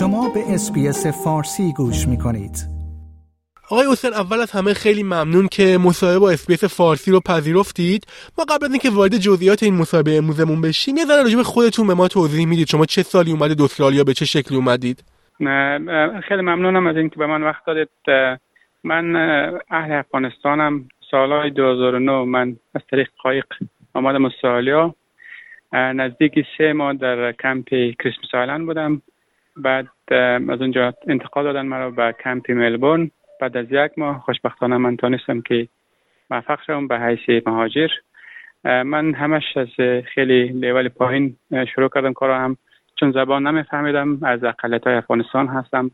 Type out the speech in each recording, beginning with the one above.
شما به SBS فارسی گوش می کنید. آقای حسین اول از همه خیلی ممنون که مصاحبه با SBS فارسی رو پذیرفتید. ما قبل از اینکه وارد جزئیات این مصاحبه امروزمون بشیم یه ذره راجع به خودتون به ما توضیح می‌دید. شما چه سالی اومدید؟ استرالیا به چه شکلی اومدید؟ خیلی ممنونم از اینکه به من وقت دادید. من اهل افغانستانم. سالهای 2009 من از طریق قایق آمدم استرالیا. نزدیک سه ماه در کمپ کریسمس آیلند بودم. بعد از اونجا انتقال دادن مرا به کمپ ملبورن. بعد از یک ماه خوشبختانه من تانستم که موفق شدم به حیث مهاجر. من همش از خیلی لیول پایین شروع کردم کار هم. چون زبان نمیفهمیدم از اقلیت های افغانستان هستم.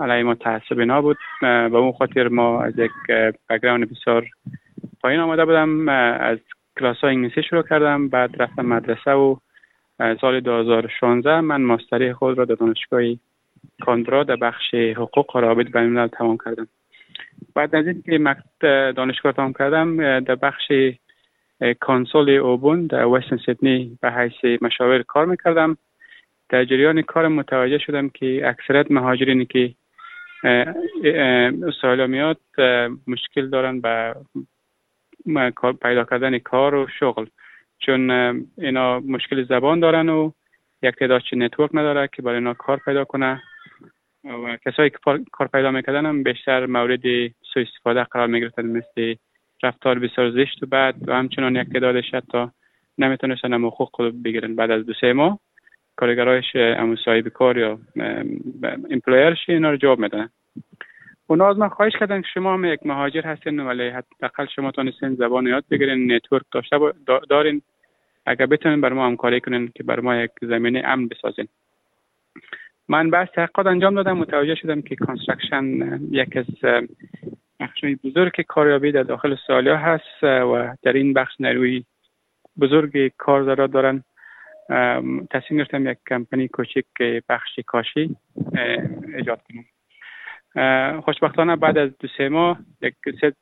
علیه ما تعصب نبود به اون خاطر ما از یک بگراند بسیار پایین آمده بودم. از کلاس های انگلیسی شروع کردم. بعد رفتم مدرسه و سال 2016 من ماستری خود را در دانشگاه کاندرا در بخش حقوق رابط بین الملل تمام کردم. بعد از اینکه دانشگاه تمام کردم در بخش کانسول اوبون در وستن سیدنی به حیث مشاور کار می‌کردم. در جریان کار متوجه شدم که اکثرت مهاجرینی که استرالیا میاد مشکل دارن به پیدا کردن کار و شغل. چون اینا مشکل زبان دارن و یک تعداد نتورک نداره که برای اینا کار پیدا کنه. و کسایی که کار پیدا می‌کردن هم بیشتر مورد سوء استفاده قرار می‌گرفتن مثل رفتار بسیار زشت و بعد و همچنان یک تعدادش حتی نمی‌تونستن هم حقوق بگیرن بعد از دو سه ماه. کارگرایش امو صاحب کار یا employer ش اینا رو جواب میدن. اونا از من خواهش کردن که شما هم یک مهاجر هستین ولی حداقل شما تونستین زبان یاد بگیرین network داشته دارین. اگر بتونین بر ما همکاری کنین که بر ما یک زمینه امن بسازین. من بحث تحقیقات انجام دادم متوجه شدم که construction یک از بخشای بزرگ کاریابی در داخل استرالیا هست و در این بخش نیروی بزرگ کار ضرورت دارن. تصمیم گرفتم یک کمپانی کوچک بخش کاشی ایجاد کنم. خوشبختانه بعد از دو سه ماه یک سه,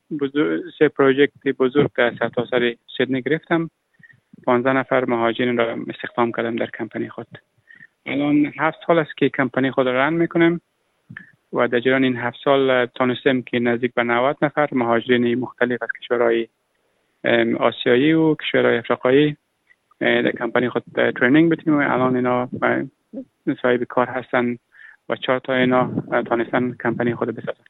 سه پروژکت بزرگ در سرتاسر سیدنی گرفتم. 15 نفر مهاجرین را استخدام کردم در کمپانی خود. الان هفت سال است که کمپانی خود را رن می‌کنم و در جریان این هفت سال تانستم که نزدیک به 90 نفر مهاجرین مختلف از کشورهای آسیایی و کشورهای افریقایی در کمپانی خود ترینینگ بتیم و الان اینا صاحب کار هستن. و چهار تا اینا تانستن کمپانی خود بسازن.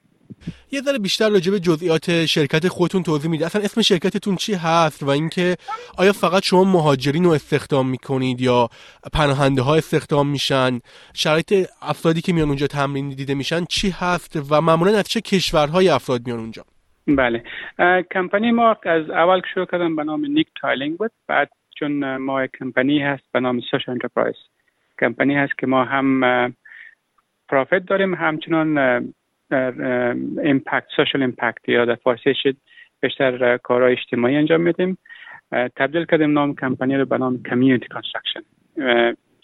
یه ذره بیشتر راجع به جزئیات شرکت خودتون توضیح می‌دید اصلا اسم شرکتتون چی هست و اینکه آیا فقط شما مهاجرین رو استخدام می‌کنید یا پناهنده ها استخدام میشن؟ شرایط افرادی که میان اونجا تمرین دیده میشن چی هست و معمولا از چه کشورهای افراد میان اونجا؟ بله. کمپانی ما از اول شروع کردم به نام نیک tiling بود. بعد چون ما کمپانی هست به نام social enterprise. کمپانی هست که ما هم profit داریم. همچنان impact social impact یا در فارسی شد بیشتر کارهای اجتماعی انجام میدیم. تبدیل کردیم نام کمپانی رو به نام Community Construction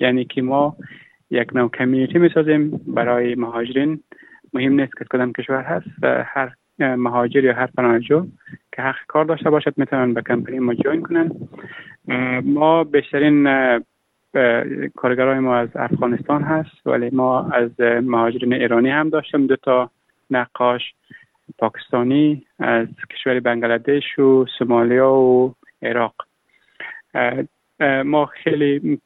یعنی که ما یک نوع community می‌سازیم. برای مهاجرین مهم نیست که کدام کشور هست هر مهاجر یا هر پناهجو که حق کار داشته باشد می‌تونن به کمپانی ما جوین کنن. ما بیشترین کارگرای ما از افغانستان هست ولی ما از مهاجرین ایرانی هم داشتیم دو تا نقاش پاکستانی از کشور بنگلادش و سومالیا و عراق. ما خیلی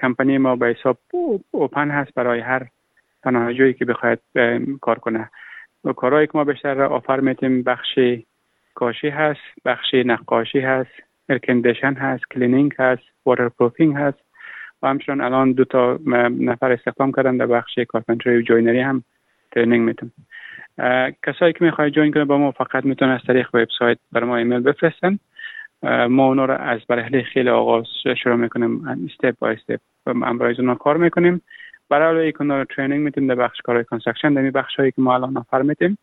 کمپانی ما به حساب open هست برای هر پناهجویی که بخواید کار کنه. کارهایی که ما بیشتر offer میتیم بخش کاشی هست بخش نقاشی هست. air condition هست cleaning هست waterproofing هست و همچنان الان دو تا نفر استخدام کردن در بخش carpentry و joinery هم training میتون کسایی که می‌خواد join کنه با ما فقط می‌تونن از طریق وبسایت برای ما ایمیل بفرستن. ما اونا رو از مرحله خیلی آغاز شروع می‌کنیم step by step امرای از اونا کار می‌کنیم. برای که اونا رو training میتیم در بخش کارهای construction در بخش هایی که ما الان نفر میتیم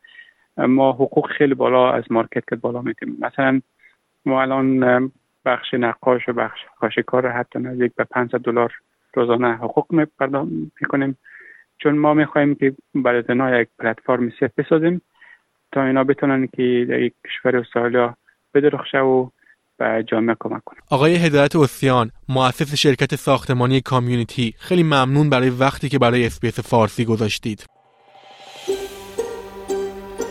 ما حقوق خیلی بالا از مارکت که بالا میتیم. مثلا ما الان بخش نقاش و بخش کاشیکار حتی نزدیک به 500 دلار روزانه حقوق می‌کنیم. چون ما می‌خواهیم که برای زنها یک پلتفرم safe بسازیم تا اینا بتونن که در یک کشور استرالیا بدرخشه و به جامعه کمک کنم آقای هدایت اوسیان مؤسس شرکت ساختمانی CommUnity خیلی ممنون برای وقتی که برای اس‌بی‌اس فارسی گذاشتید.